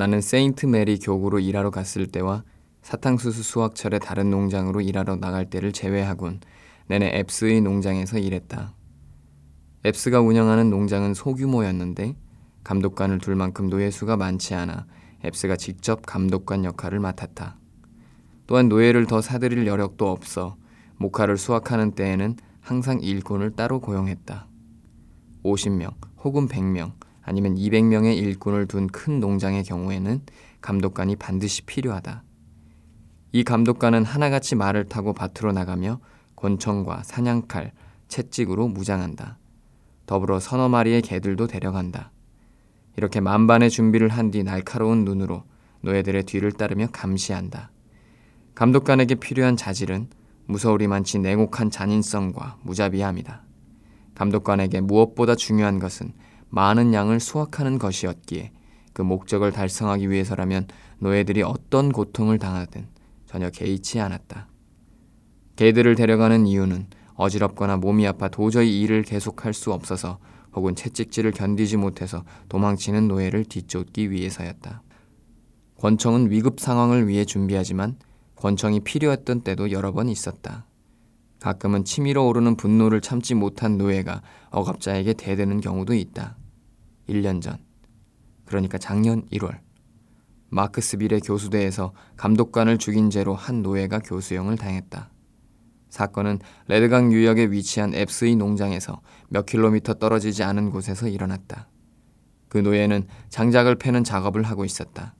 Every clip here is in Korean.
나는 세인트 메리 교구로 일하러 갔을 때와 사탕수수 수확철에 다른 농장으로 일하러 나갈 때를 제외하곤 내내 앱스의 농장에서 일했다. 앱스가 운영하는 농장은 소규모였는데 감독관을 둘 만큼 노예수가 많지 않아 앱스가 직접 감독관 역할을 맡았다. 또한 노예를 더 사들일 여력도 없어 목화를 수확하는 때에는 항상 일꾼을 따로 고용했다. 50명 혹은 100명 아니면 200명의 일꾼을 둔 큰 농장의 경우에는 감독관이 반드시 필요하다. 이 감독관은 하나같이 말을 타고 밭으로 나가며 권총과 사냥칼, 채찍으로 무장한다. 더불어 서너 마리의 개들도 데려간다. 이렇게 만반의 준비를 한 뒤 날카로운 눈으로 노예들의 뒤를 따르며 감시한다. 감독관에게 필요한 자질은 무서우리만치 냉혹한 잔인성과 무자비함이다. 감독관에게 무엇보다 중요한 것은 많은 양을 수확하는 것이었기에 그 목적을 달성하기 위해서라면 노예들이 어떤 고통을 당하든 전혀 개의치 않았다. 개들을 데려가는 이유는 어지럽거나 몸이 아파 도저히 일을 계속할 수 없어서 혹은 채찍질을 견디지 못해서 도망치는 노예를 뒤쫓기 위해서였다. 권총은 위급 상황을 위해 준비하지만 권총이 필요했던 때도 여러 번 있었다. 가끔은 치밀어 오르는 분노를 참지 못한 노예가 억압자에게 대드는 경우도 있다. 1년 전, 그러니까 작년 1월, 마크스빌의 교수대에서 감독관을 죽인 죄로 한 노예가 교수형을 당했다. 사건은 레드강 유역에 위치한 앱스의 농장에서 몇 킬로미터 떨어지지 않은 곳에서 일어났다. 그 노예는 장작을 패는 작업을 하고 있었다.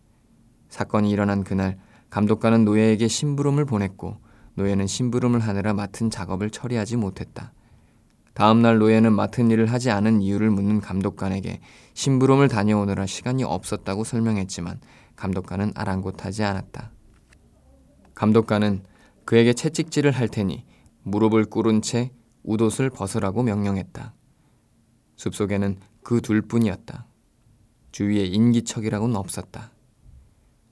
사건이 일어난 그날 감독관은 노예에게 심부름을 보냈고 노예는 심부름을 하느라 맡은 작업을 처리하지 못했다. 다음날 노예는 맡은 일을 하지 않은 이유를 묻는 감독관에게 심부름을 다녀오느라 시간이 없었다고 설명했지만 감독관은 아랑곳하지 않았다. 감독관은 그에게 채찍질을 할 테니 무릎을 꿇은 채 웃옷을 벗으라고 명령했다. 숲속에는 그 둘뿐이었다. 주위에 인기척이라고는 없었다.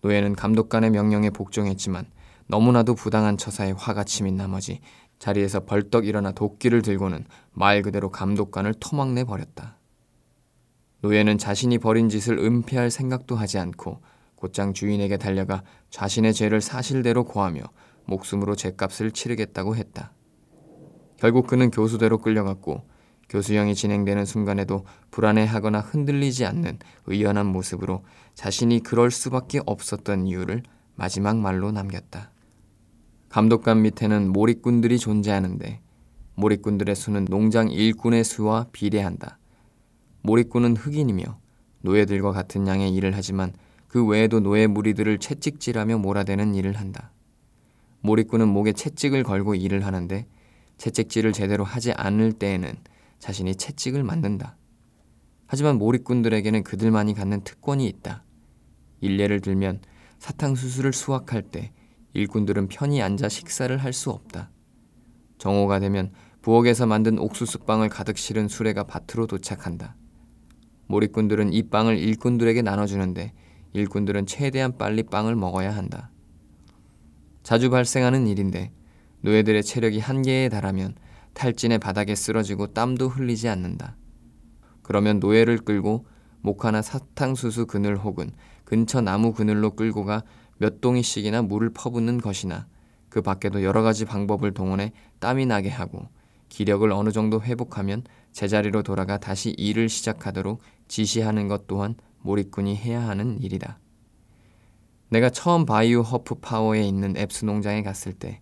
노예는 감독관의 명령에 복종했지만 너무나도 부당한 처사에 화가 치민 나머지 자리에서 벌떡 일어나 도끼를 들고는 말 그대로 감독관을 토막내 버렸다. 노예는 자신이 벌인 짓을 은폐할 생각도 하지 않고 곧장 주인에게 달려가 자신의 죄를 사실대로 고하며 목숨으로 죄값을 치르겠다고 했다. 결국 그는 교수대로 끌려갔고 교수형이 진행되는 순간에도 불안해하거나 흔들리지 않는 의연한 모습으로 자신이 그럴 수밖에 없었던 이유를 마지막 말로 남겼다. 감독관 밑에는 몰입꾼들이 존재하는데 몰입꾼들의 수는 농장 일꾼의 수와 비례한다. 몰입꾼은 흑인이며 노예들과 같은 양의 일을 하지만 그 외에도 노예 무리들을 채찍질하며 몰아대는 일을 한다. 몰입꾼은 목에 채찍을 걸고 일을 하는데 채찍질을 제대로 하지 않을 때에는 자신이 채찍을 맞는다. 하지만 몰입꾼들에게는 그들만이 갖는 특권이 있다. 일례를 들면 사탕수수를 수확할 때 일꾼들은 편히 앉아 식사를 할 수 없다. 정오가 되면 부엌에서 만든 옥수수빵을 가득 실은 수레가 밭으로 도착한다. 몰입꾼들은 이 빵을 일꾼들에게 나눠주는데 일꾼들은 최대한 빨리 빵을 먹어야 한다. 자주 발생하는 일인데 노예들의 체력이 한계에 달하면 탈진의 바닥에 쓰러지고 땀도 흘리지 않는다. 그러면 노예를 끌고 목하나 사탕수수 그늘 혹은 근처 나무 그늘로 끌고 가 몇 동이씩이나 물을 퍼붓는 것이나 그 밖에도 여러 가지 방법을 동원해 땀이 나게 하고 기력을 어느 정도 회복하면 제자리로 돌아가 다시 일을 시작하도록 지시하는 것 또한 몰입꾼이 해야 하는 일이다. 내가 처음 바이오 허프 파워에 있는 앱스 농장에 갔을 때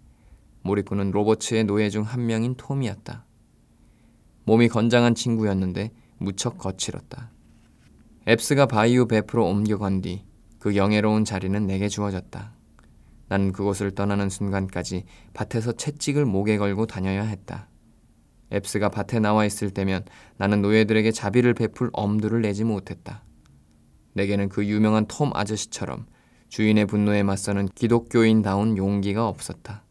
몰입꾼은 로버츠의 노예 중 한 명인 톰이었다. 몸이 건장한 친구였는데 무척 거칠었다. 앱스가 바이오 베프로 옮겨간 뒤 그 영예로운 자리는 내게 주어졌다. 나는 그곳을 떠나는 순간까지 밭에서 채찍을 목에 걸고 다녀야 했다. 앱스가 밭에 나와 있을 때면 나는 노예들에게 자비를 베풀 엄두를 내지 못했다. 내게는 그 유명한 톰 아저씨처럼 주인의 분노에 맞서는 기독교인다운 용기가 없었다.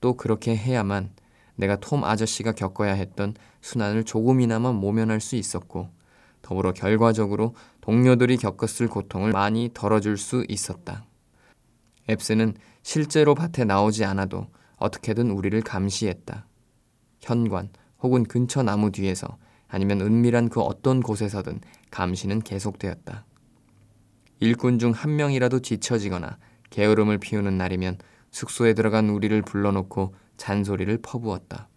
또 그렇게 해야만 내가 톰 아저씨가 겪어야 했던 순환을 조금이나마 모면할 수 있었고 더불어 결과적으로 동료들이 겪었을 고통을 많이 덜어줄 수 있었다. 앱스는 실제로 밭에 나오지 않아도 어떻게든 우리를 감시했다. 현관 혹은 근처 나무 뒤에서 아니면 은밀한 그 어떤 곳에서든 감시는 계속되었다. 일꾼 중 한 명이라도 뒤처지거나 게으름을 피우는 날이면 숙소에 들어간 우리를 불러놓고 잔소리를 퍼부었다.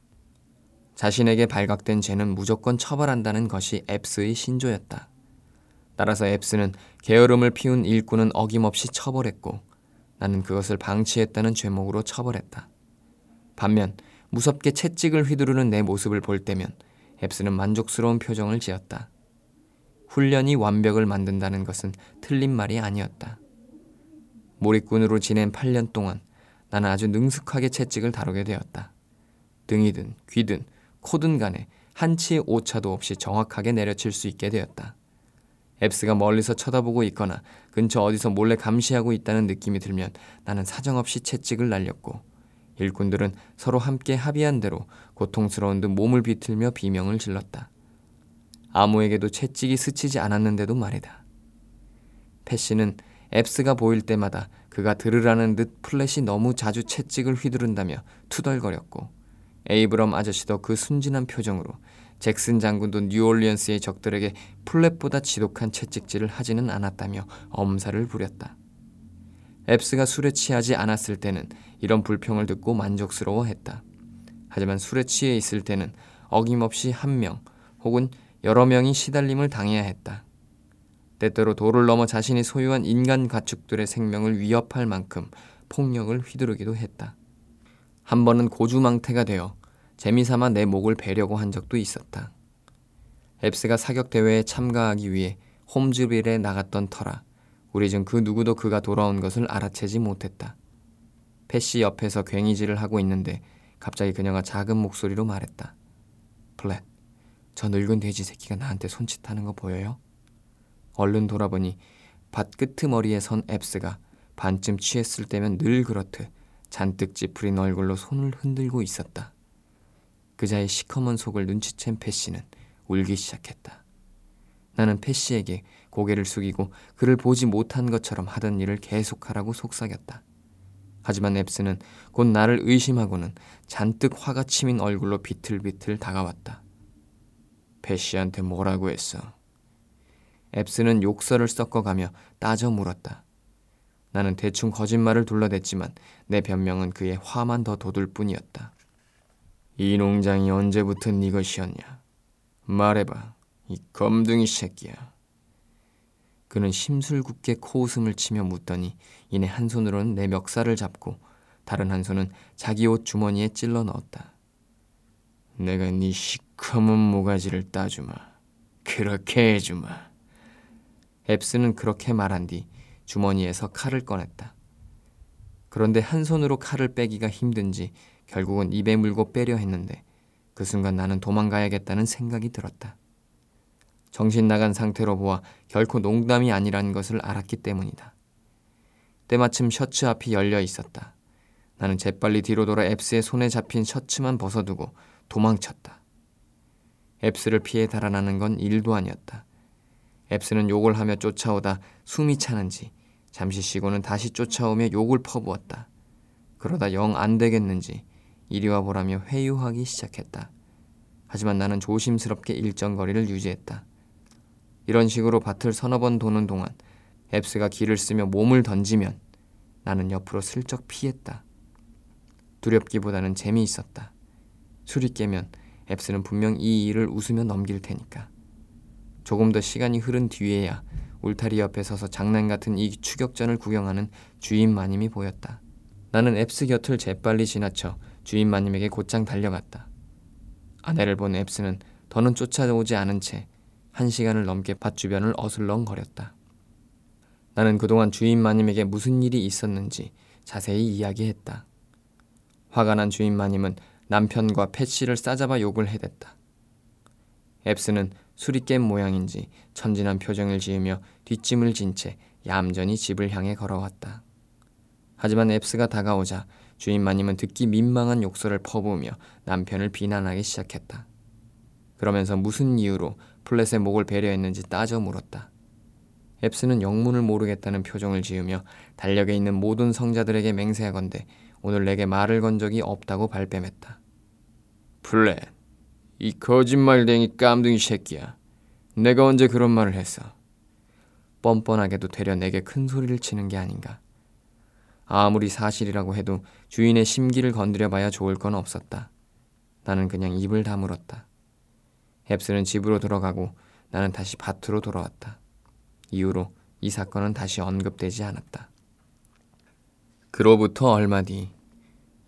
자신에게 발각된 죄는 무조건 처벌한다는 것이 앱스의 신조였다. 따라서 앱스는 게으름을 피운 일꾼은 어김없이 처벌했고 나는 그것을 방치했다는 죄목으로 처벌했다. 반면 무섭게 채찍을 휘두르는 내 모습을 볼 때면 앱스는 만족스러운 표정을 지었다. 훈련이 완벽을 만든다는 것은 틀린 말이 아니었다. 몰입꾼으로 지낸 8년 동안 나는 아주 능숙하게 채찍을 다루게 되었다. 등이든 귀든 코든 간에 한치의 오차도 없이 정확하게 내려칠 수 있게 되었다. 앱스가 멀리서 쳐다보고 있거나 근처 어디서 몰래 감시하고 있다는 느낌이 들면 나는 사정없이 채찍을 날렸고 일꾼들은 서로 함께 합의한 대로 고통스러운 듯 몸을 비틀며 비명을 질렀다. 아무에게도 채찍이 스치지 않았는데도 말이다. 패시는 앱스가 보일 때마다 그가 들으라는 듯 플랫이 너무 자주 채찍을 휘두른다며 투덜거렸고 에이브럼 아저씨도 그 순진한 표정으로 잭슨 장군도 뉴올리언스의 적들에게 플랫보다 지독한 채찍질을 하지는 않았다며 엄살을 부렸다. 앱스가 술에 취하지 않았을 때는 이런 불평을 듣고 만족스러워했다. 하지만 술에 취해 있을 때는 어김없이 한 명 혹은 여러 명이 시달림을 당해야 했다. 때때로 도를 넘어 자신이 소유한 인간 가축들의 생명을 위협할 만큼 폭력을 휘두르기도 했다. 한 번은 고주망태가 되어 재미삼아 내 목을 베려고 한 적도 있었다. 앱스가 사격 대회에 참가하기 위해 홈즈빌에 나갔던 터라 우리 중그 누구도 그가 돌아온 것을 알아채지 못했다. 패시 옆에서 괭이질을 하고 있는데 갑자기 그녀가 작은 목소리로 말했다. 플랫, 저 늙은 돼지 새끼가 나한테 손짓하는 거 보여요? 얼른 돌아보니 밭 끄트머리에 선 앱스가 반쯤 취했을 때면 늘 그렇듯 잔뜩 찌푸린 얼굴로 손을 흔들고 있었다. 그자의 시커먼 속을 눈치챈 패시는 울기 시작했다. 나는 패시에게 고개를 숙이고 그를 보지 못한 것처럼 하던 일을 계속하라고 속삭였다. 하지만 앱스는 곧 나를 의심하고는 잔뜩 화가 치민 얼굴로 비틀비틀 다가왔다. 패시한테 뭐라고 했어? 앱스는 욕설을 섞어가며 따져 물었다. 나는 대충 거짓말을 둘러댔지만 내 변명은 그의 화만 더 돋을 뿐이었다. 이 농장이 언제부터 네 것이었냐? 말해봐, 이 검둥이 새끼야. 그는 심술궂게 코웃음을 치며 묻더니 이내 한 손으로는 내 멱살을 잡고 다른 한 손은 자기 옷 주머니에 찔러 넣었다. 내가 네 시커먼 모가지를 따주마. 그렇게 해주마. 앱스는 그렇게 말한 뒤 주머니에서 칼을 꺼냈다. 그런데 한 손으로 칼을 빼기가 힘든지 결국은 입에 물고 빼려 했는데 그 순간 나는 도망가야겠다는 생각이 들었다. 정신 나간 상태로 보아 결코 농담이 아니라는 것을 알았기 때문이다. 때마침 셔츠 앞이 열려 있었다. 나는 재빨리 뒤로 돌아 앱스의 손에 잡힌 셔츠만 벗어두고 도망쳤다. 앱스를 피해 달아나는 건 일도 아니었다. 앱스는 욕을 하며 쫓아오다 숨이 차는지 잠시 쉬고는 다시 쫓아오며 욕을 퍼부었다. 그러다 영 안 되겠는지 이리 와 보라며 회유하기 시작했다. 하지만 나는 조심스럽게 일정 거리를 유지했다. 이런 식으로 밭을 서너 번 도는 동안 앱스가 길을 쓰며 몸을 던지면 나는 옆으로 슬쩍 피했다. 두렵기보다는 재미있었다. 술이 깨면 앱스는 분명 이 일을 웃으며 넘길 테니까. 조금 더 시간이 흐른 뒤에야 울타리 옆에 서서 장난 같은 이 추격전을 구경하는 주인 마님이 보였다. 나는 앱스 곁을 재빨리 지나쳐 주인 마님에게 곧장 달려갔다. 아내를 본 앱스는 더는 쫓아오지 않은 채 한 시간을 넘게 밭 주변을 어슬렁거렸다. 나는 그동안 주인 마님에게 무슨 일이 있었는지 자세히 이야기했다. 화가 난 주인 마님은 남편과 패씨를 싸잡아 욕을 해댔다. 앱스는 술이 깬 모양인지 천진한 표정을 지으며 뒷짐을 진 채 얌전히 집을 향해 걸어왔다. 하지만 앱스가 다가오자 주인 마님은 듣기 민망한 욕설을 퍼부으며 남편을 비난하기 시작했다. 그러면서 무슨 이유로 플랫의 목을 배려했는지 따져 물었다. 앱스는 영문을 모르겠다는 표정을 지으며 달력에 있는 모든 성자들에게 맹세하건대 오늘 내게 말을 건 적이 없다고 발뺌했다. 플랫, 이 거짓말쟁이 깜둥이 새끼야. 내가 언제 그런 말을 했어? 뻔뻔하게도 되려 내게 큰 소리를 치는 게 아닌가. 아무리 사실이라고 해도 주인의 심기를 건드려봐야 좋을 건 없었다. 나는 그냥 입을 다물었다. 앱스는 집으로 들어가고 나는 다시 밭으로 돌아왔다. 이후로 이 사건은 다시 언급되지 않았다. 그로부터 얼마 뒤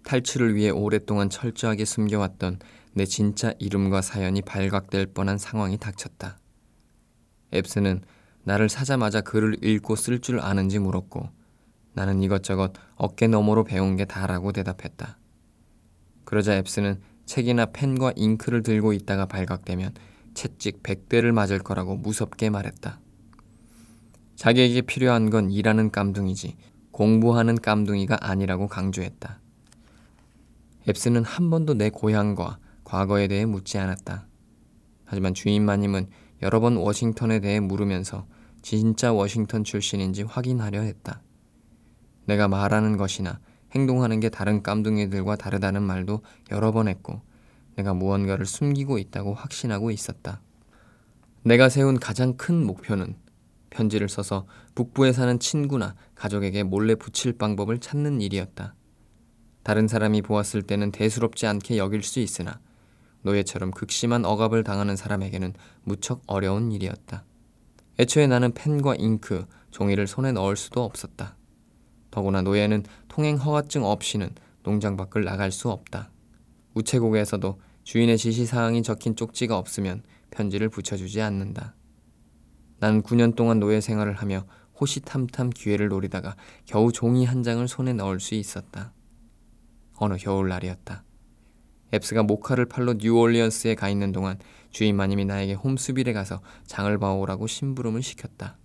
탈출을 위해 오랫동안 철저하게 숨겨왔던 내 진짜 이름과 사연이 발각될 뻔한 상황이 닥쳤다. 앱스는 나를 사자마자 글을 읽고 쓸 줄 아는지 물었고 나는 이것저것 어깨 너머로 배운 게 다라고 대답했다. 그러자 앱스는 책이나 펜과 잉크를 들고 있다가 발각되면 채찍 100대를 맞을 거라고 무섭게 말했다. 자기에게 필요한 건 일하는 깜둥이지 공부하는 깜둥이가 아니라고 강조했다. 앱스는 한 번도 내 고향과 과거에 대해 묻지 않았다. 하지만 주인 마님은 여러 번 워싱턴에 대해 물으면서 진짜 워싱턴 출신인지 확인하려 했다. 내가 말하는 것이나 행동하는 게 다른 깜둥이들과 다르다는 말도 여러 번 했고 내가 무언가를 숨기고 있다고 확신하고 있었다. 내가 세운 가장 큰 목표는 편지를 써서 북부에 사는 친구나 가족에게 몰래 붙일 방법을 찾는 일이었다. 다른 사람이 보았을 때는 대수롭지 않게 여길 수 있으나 노예처럼 극심한 억압을 당하는 사람에게는 무척 어려운 일이었다. 애초에 나는 펜과 잉크, 종이를 손에 넣을 수도 없었다. 더구나 노예는 통행 허가증 없이는 농장 밖을 나갈 수 없다. 우체국에서도 주인의 지시사항이 적힌 쪽지가 없으면 편지를 붙여주지 않는다. 난 9년 동안 노예 생활을 하며 호시탐탐 기회를 노리다가 겨우 종이 한 장을 손에 넣을 수 있었다. 어느 겨울날이었다. 앱스가 모카를 팔러 뉴올리언스에 가 있는 동안 주인 마님이 나에게 홈스빌에 가서 장을 봐오라고 심부름을 시켰다.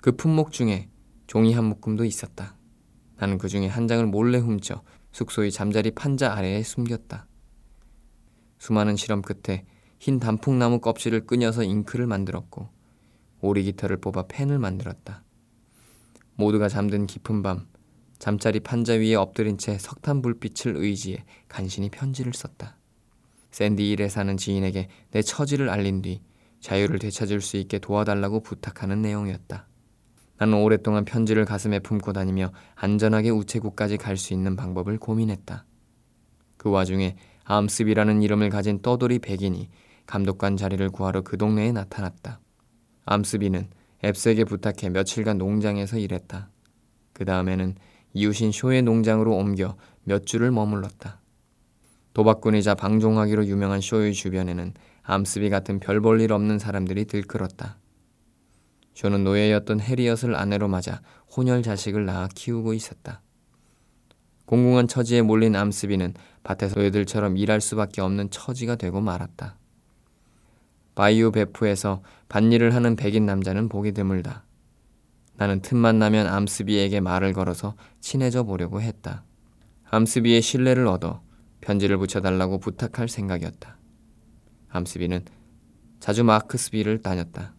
그 품목 중에 종이 한 묶음도 있었다. 나는 그 중에 한 장을 몰래 훔쳐 숙소의 잠자리 판자 아래에 숨겼다. 수많은 실험 끝에 흰 단풍나무 껍질을 끄녀서 잉크를 만들었고 오리 깃털을 뽑아 펜을 만들었다. 모두가 잠든 깊은 밤 잠자리 판자 위에 엎드린 채 석탄 불빛을 의지해 간신히 편지를 썼다. 샌디 일에 사는 지인에게 내 처지를 알린 뒤 자유를 되찾을 수 있게 도와달라고 부탁하는 내용이었다. 나는 오랫동안 편지를 가슴에 품고 다니며 안전하게 우체국까지 갈 수 있는 방법을 고민했다. 그 와중에 암습이라는 이름을 가진 떠돌이 백인이 감독관 자리를 구하러 그 동네에 나타났다. 암습이는 앱스에게 부탁해 며칠간 농장에서 일했다. 그 다음에는 이웃인 쇼의 농장으로 옮겨 몇 주를 머물렀다. 도박꾼이자 방종하기로 유명한 쇼의 주변에는 암습이 같은 별 볼 일 없는 사람들이 들끓었다. 쇼는 노예였던 해리엇을 아내로 맞아 혼혈 자식을 낳아 키우고 있었다. 공공한 처지에 몰린 암스비는 밭에서 노예들처럼 일할 수밖에 없는 처지가 되고 말았다. 바이오 베프에서 밭일을 하는 백인 남자는 보기 드물다. 나는 틈만 나면 암스비에게 말을 걸어서 친해져 보려고 했다. 암스비의 신뢰를 얻어 편지를 붙여달라고 부탁할 생각이었다. 암스비는 자주 마크스비를 다녔다.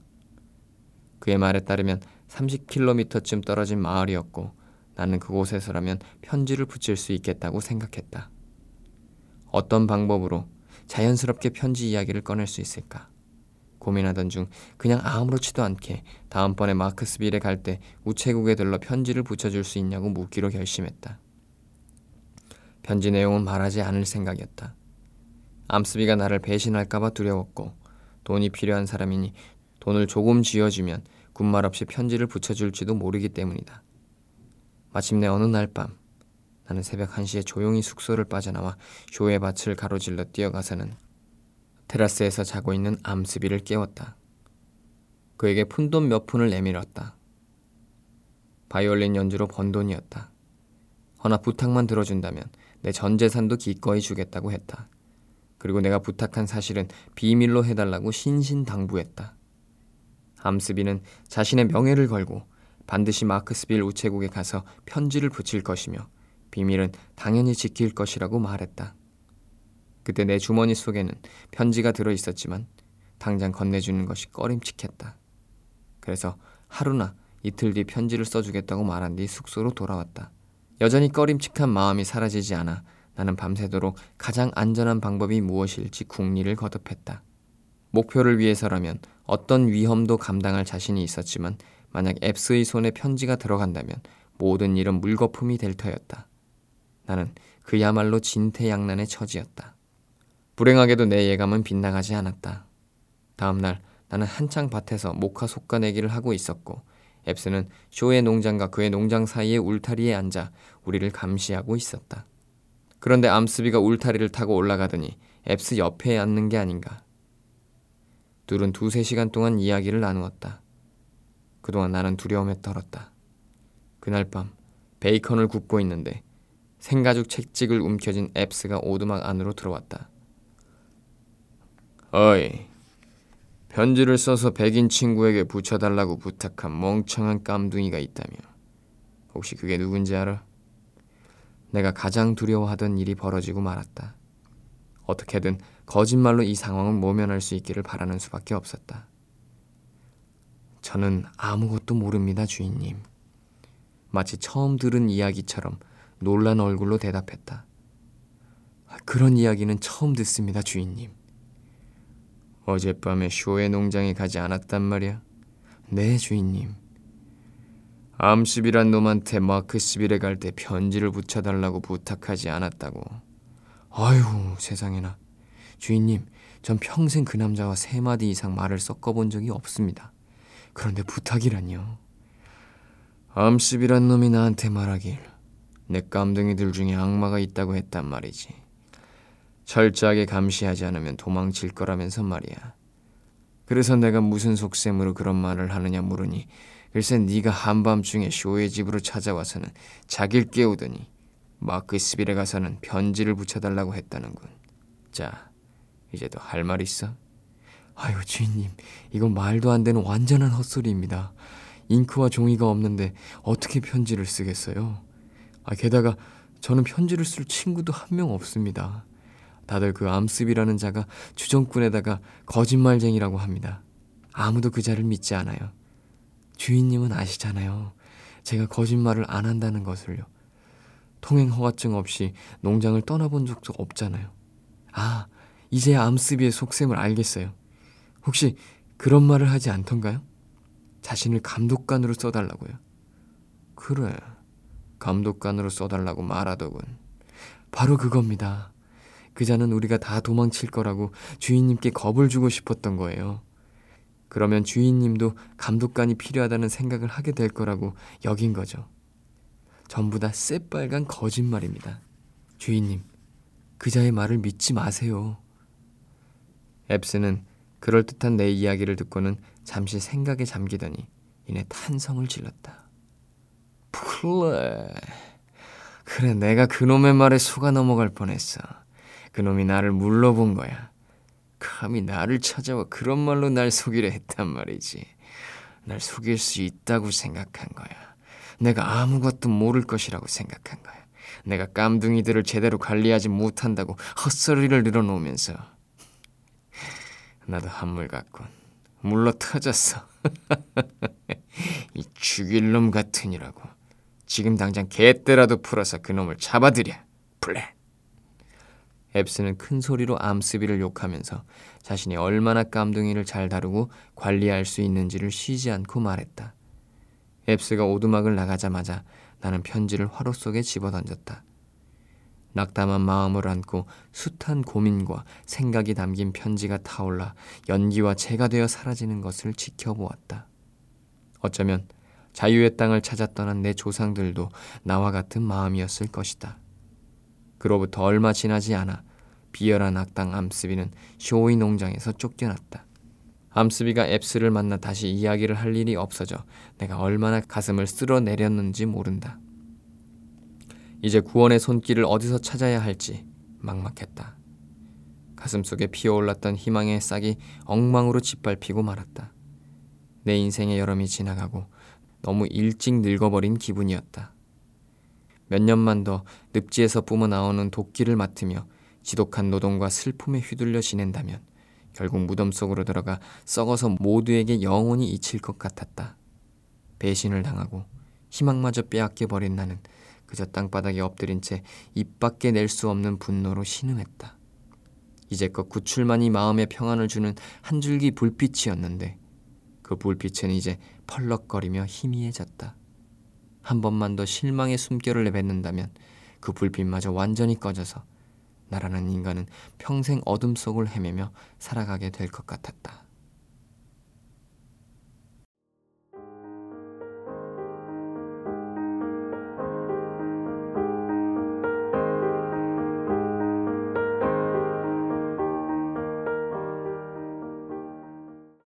그의 말에 따르면 30km쯤 떨어진 마을이었고 나는 그곳에서라면 편지를 붙일 수 있겠다고 생각했다. 어떤 방법으로 자연스럽게 편지 이야기를 꺼낼 수 있을까? 고민하던 중 그냥 아무렇지도 않게 다음번에 마크스빌에 갈 때 우체국에 들러 편지를 붙여줄 수 있냐고 묻기로 결심했다. 편지 내용은 말하지 않을 생각이었다. 암스비가 나를 배신할까봐 두려웠고 돈이 필요한 사람이니 돈을 조금 쥐어주면 군말 없이 편지를 붙여줄지도 모르기 때문이다. 마침내 어느 날 밤 나는 새벽 1시에 조용히 숙소를 빠져나와 쇼의 밭을 가로질러 뛰어가서는 테라스에서 자고 있는 암스비를 깨웠다. 그에게 푼돈 몇 푼을 내밀었다. 바이올린 연주로 번 돈이었다. 허나 부탁만 들어준다면 내 전 재산도 기꺼이 주겠다고 했다. 그리고 내가 부탁한 사실은 비밀로 해달라고 신신당부했다. 암스비는 자신의 명예를 걸고 반드시 마크스빌 우체국에 가서 편지를 붙일 것이며 비밀은 당연히 지킬 것이라고 말했다. 그때 내 주머니 속에는 편지가 들어 있었지만 당장 건네주는 것이 꺼림칙했다. 그래서 하루나 이틀 뒤 편지를 써주겠다고 말한 뒤 숙소로 돌아왔다. 여전히 꺼림칙한 마음이 사라지지 않아 나는 밤새도록 가장 안전한 방법이 무엇일지 궁리를 거듭했다. 목표를 위해서라면 어떤 위험도 감당할 자신이 있었지만 만약 앱스의 손에 편지가 들어간다면 모든 일은 물거품이 될 터였다. 나는 그야말로 진퇴양난의 처지였다. 불행하게도 내 예감은 빗나가지 않았다. 다음 날 나는 한창 밭에서 모카 속가내기를 하고 있었고 앱스는 쇼의 농장과 그의 농장 사이의 울타리에 앉아 우리를 감시하고 있었다. 그런데 암스비가 울타리를 타고 올라가더니 앱스 옆에 앉는 게 아닌가. 둘은 두세 시간 동안 이야기를 나누었다. 그동안 나는 두려움에 떨었다. 그날 밤 베이컨을 굽고 있는데 생가죽 책찍을 움켜쥔 앱스가 오두막 안으로 들어왔다. 어이, 편지를 써서 백인 친구에게 붙여달라고 부탁한 멍청한 깜둥이가 있다며. 혹시 그게 누군지 알아? 내가 가장 두려워하던 일이 벌어지고 말았다. 어떻게든 거짓말로 이 상황을 모면할 수 있기를 바라는 수밖에 없었다. 저는 아무것도 모릅니다, 주인님. 마치 처음 들은 이야기처럼 놀란 얼굴로 대답했다. 그런 이야기는 처음 듣습니다, 주인님. 어젯밤에 쇼의 농장에 가지 않았단 말이야? 네, 주인님. 암습이란 놈한테 마크스빌에 갈 때 편지를 붙여달라고 부탁하지 않았다고. 아휴, 세상에나. 주인님, 전 평생 그 남자와 세 마디 이상 말을 섞어본 적이 없습니다. 그런데 부탁이라니요. 암습이란 놈이 나한테 말하길 내 깜둥이들 중에 악마가 있다고 했단 말이지. 철저하게 감시하지 않으면 도망칠 거라면서 말이야. 그래서 내가 무슨 속셈으로 그런 말을 하느냐 물으니 글쎄 네가 한밤중에 쇼의 집으로 찾아와서는 자기를 깨우더니 마크스빌에 가서는 편지를 붙여달라고 했다는군. 자, 이제 도할말 있어? 아유 주인님, 이건 말도 안 되는 완전한 헛소리입니다. 잉크와 종이가 없는데 어떻게 편지를 쓰겠어요? 아, 게다가 저는 편지를 쓸 친구도 한 명 없습니다. 다들 그 암습이라는 자가 주정꾼에다가 거짓말쟁이라고 합니다. 아무도 그 자를 믿지 않아요. 주인님은 아시잖아요. 제가 거짓말을 안 한다는 것을요. 통행 허가증 없이 농장을 떠나본 적도 없잖아요. 아, 이제 암습이의 속셈을 알겠어요. 혹시 그런 말을 하지 않던가요? 자신을 감독관으로 써달라고요. 그래, 감독관으로 써달라고 말하더군. 바로 그겁니다. 그자는 우리가 다 도망칠 거라고 주인님께 겁을 주고 싶었던 거예요. 그러면 주인님도 감독관이 필요하다는 생각을 하게 될 거라고 여긴 거죠. 전부 다 새빨간 거짓말입니다. 주인님, 그자의 말을 믿지 마세요. 앱스는 그럴듯한 내 이야기를 듣고는 잠시 생각에 잠기더니 이내 탄성을 질렀다. 플레. 그래, 내가 그놈의 말에 속아 넘어갈 뻔했어. 그놈이 나를 물러본 거야. 감히 나를 찾아와 그런 말로 날 속이려 했단 말이지. 날 속일 수 있다고 생각한 거야. 내가 아무것도 모를 것이라고 생각한 거야. 내가 깜둥이들을 제대로 관리하지 못한다고 헛소리를 늘어놓으면서 나도 한물 같군. 물러 터졌어. 이 죽일 놈 같으니라고. 지금 당장 개떼라도 풀어서 그놈을 잡아들여. 플랫. 앱스는 큰 소리로 암스비를 욕하면서 자신이 얼마나 깜둥이를 잘 다루고 관리할 수 있는지를 쉬지 않고 말했다. 앱스가 오두막을 나가자마자 나는 편지를 화로 속에 집어던졌다. 낙담한 마음을 안고 숱한 고민과 생각이 담긴 편지가 타올라 연기와 재가 되어 사라지는 것을 지켜보았다. 어쩌면 자유의 땅을 찾아 떠난 내 조상들도 나와 같은 마음이었을 것이다. 그로부터 얼마 지나지 않아 비열한 악당 암스비는 쇼이 농장에서 쫓겨났다. 암스비가 앱스를 만나 다시 이야기를 할 일이 없어져 내가 얼마나 가슴을 쓸어내렸는지 모른다. 이제 구원의 손길을 어디서 찾아야 할지 막막했다. 가슴 속에 피어올랐던 희망의 싹이 엉망으로 짓밟히고 말았다. 내 인생의 여름이 지나가고 너무 일찍 늙어버린 기분이었다. 몇 년만 더 늪지에서 뿜어 나오는 도끼를 맡으며 지독한 노동과 슬픔에 휘둘려 지낸다면 결국 무덤 속으로 들어가 썩어서 모두에게 영원히 잊힐 것 같았다. 배신을 당하고 희망마저 빼앗겨 버린 나는 그저 땅바닥에 엎드린 채 입 밖에 낼 수 없는 분노로 신음했다. 이제껏 구출만이 마음의 평안을 주는 한 줄기 불빛이었는데 그 불빛은 이제 펄럭거리며 희미해졌다. 한 번만 더 실망의 숨결을 내뱉는다면 그 불빛마저 완전히 꺼져서 나라는 인간은 평생 어둠 속을 헤매며 살아가게 될 것 같았다.